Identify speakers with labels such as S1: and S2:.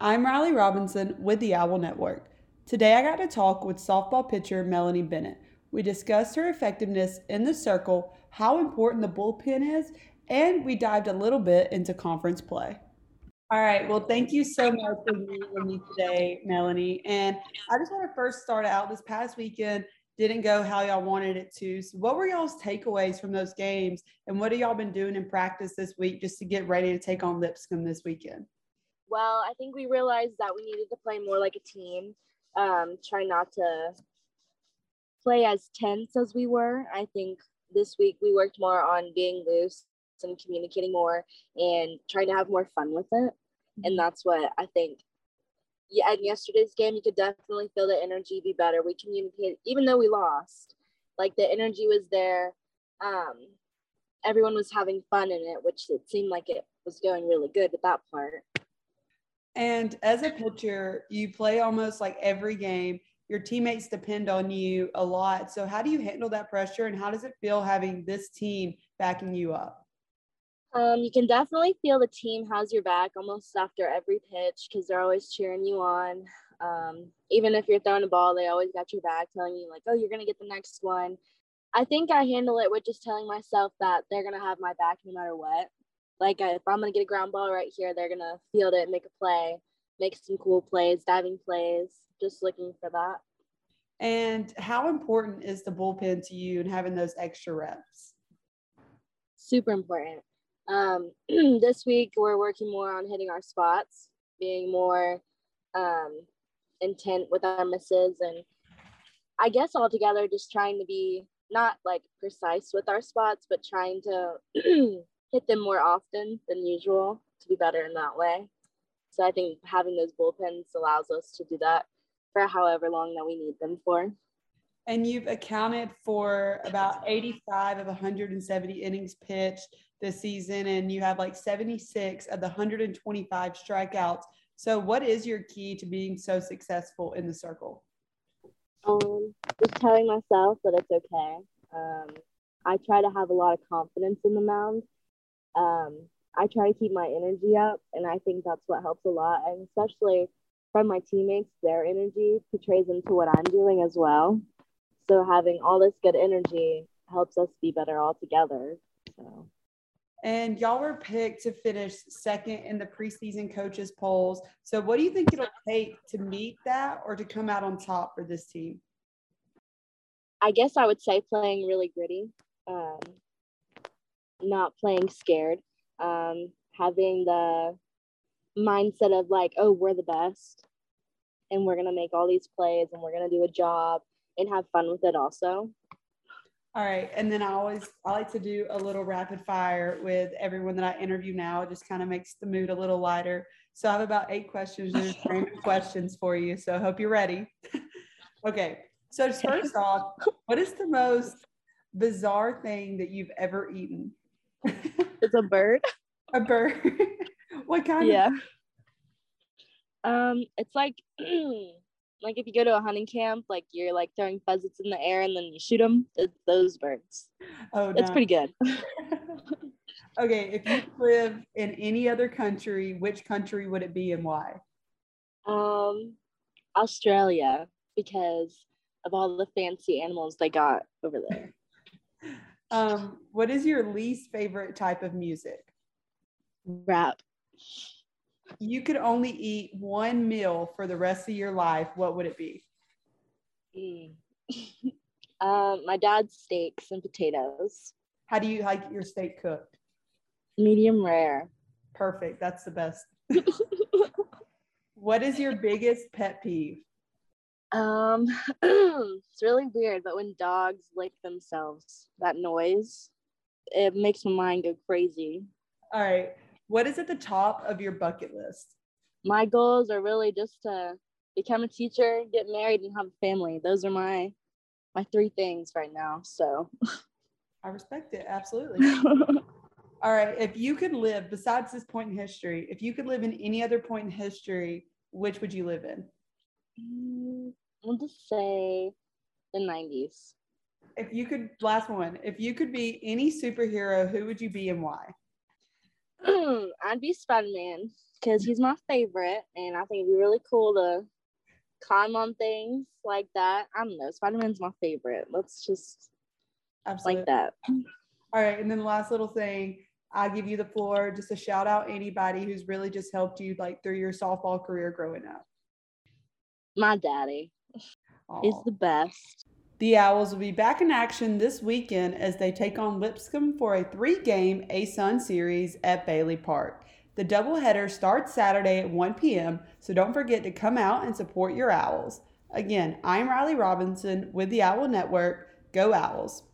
S1: I'm Riley Robinson with the Owl Network. Today I got to talk with softball pitcher Melanie Bennett. We discussed her effectiveness in the circle, how important the bullpen is, and we dived a little bit into conference play. All right. Well, thank you so much for being with me today, Melanie. And I just want to first start out this past weekend didn't go how y'all wanted it to. So what were y'all's takeaways from those games? And what have y'all been doing in practice this week just to get ready to take on Lipscomb this weekend?
S2: Well, I think we realized that we needed to play more like a team. Um, try not to play as tense as we were. I think this week we worked more on being loose and communicating more and trying to have more fun with it. And mm-hmm. that's what I think yeah, in yesterday's game, you could definitely feel the energy be better. We communicated, even though we lost, like the energy was there. Um, everyone was having fun in it, which it seemed like it was going really good at that part.
S1: And as a pitcher, you play almost like every game. Your teammates depend on you a lot. So, how do you handle that pressure and how does it feel having this team backing you up?
S2: Um, you can definitely feel the team has your back almost after every pitch because they're always cheering you on. Um, even if you're throwing a ball, they always got your back, telling you like, "Oh, you're gonna get the next one." I think I handle it with just telling myself that they're gonna have my back no matter what. Like if I'm gonna get a ground ball right here, they're gonna field it, make a play, make some cool plays, diving plays. Just looking for that.
S1: And how important is the bullpen to you and having those extra reps?
S2: Super important. Um, this week, we're working more on hitting our spots, being more um, intent with our misses, and I guess altogether just trying to be not like precise with our spots, but trying to hit them more often than usual to be better in that way. So I think having those bullpens allows us to do that for however long that we need them for.
S1: And you've accounted for about 85 of 170 innings pitched this season, and you have like 76 of the 125 strikeouts. So, what is your key to being so successful in the circle?
S2: Um, just telling myself that it's okay. Um, I try to have a lot of confidence in the mound. Um, I try to keep my energy up, and I think that's what helps a lot. And especially from my teammates, their energy portrays into what I'm doing as well. So having all this good energy helps us be better all together. So
S1: and y'all were picked to finish second in the preseason coaches polls. So, what do you think it'll take to meet that or to come out on top for this team?
S2: I guess I would say playing really gritty, um, not playing scared, um, having the mindset of like, oh, we're the best and we're going to make all these plays and we're going to do a job and have fun with it also.
S1: All right. And then I always I like to do a little rapid fire with everyone that I interview now. It just kind of makes the mood a little lighter. So I have about eight questions, random questions for you. So I hope you're ready. okay. So first off, what is the most bizarre thing that you've ever eaten?
S2: It's a bird.
S1: a bird. what kind
S2: yeah. Of- um, it's like like if you go to a hunting camp, like you're like throwing pheasants in the air and then you shoot them. It's those birds. Oh, it's pretty good.
S1: okay, if you live in any other country, which country would it be and why?
S2: Um, Australia because of all the fancy animals they got over there.
S1: Um, what is your least favorite type of music?
S2: Rap
S1: you could only eat one meal for the rest of your life, what would it be?
S2: Mm. um, my dad's steaks and potatoes.
S1: How do you like your steak cooked?
S2: Medium rare.
S1: Perfect. That's the best. what is your biggest pet peeve?
S2: Um, it's really weird, but when dogs lick themselves, that noise, it makes my mind go crazy.
S1: All right. What is at the top of your bucket list?
S2: My goals are really just to become a teacher, get married, and have a family. Those are my my three things right now. So
S1: I respect it. Absolutely. All right. If you could live besides this point in history, if you could live in any other point in history, which would you live in?
S2: I'll just say the 90s.
S1: If you could, last one, if you could be any superhero, who would you be and why?
S2: I'd be Spider Man because he's my favorite, and I think it'd be really cool to climb on things like that. I don't know. Spider Man's my favorite. Let's just Absolutely. like that.
S1: All right, and then the last little thing, I give you the floor just to shout out anybody who's really just helped you like through your softball career growing up.
S2: My daddy Aww. is the best.
S1: The Owls will be back in action this weekend as they take on Lipscomb for a three game ASUN series at Bailey Park. The doubleheader starts Saturday at 1 p.m., so don't forget to come out and support your Owls. Again, I'm Riley Robinson with the Owl Network. Go Owls!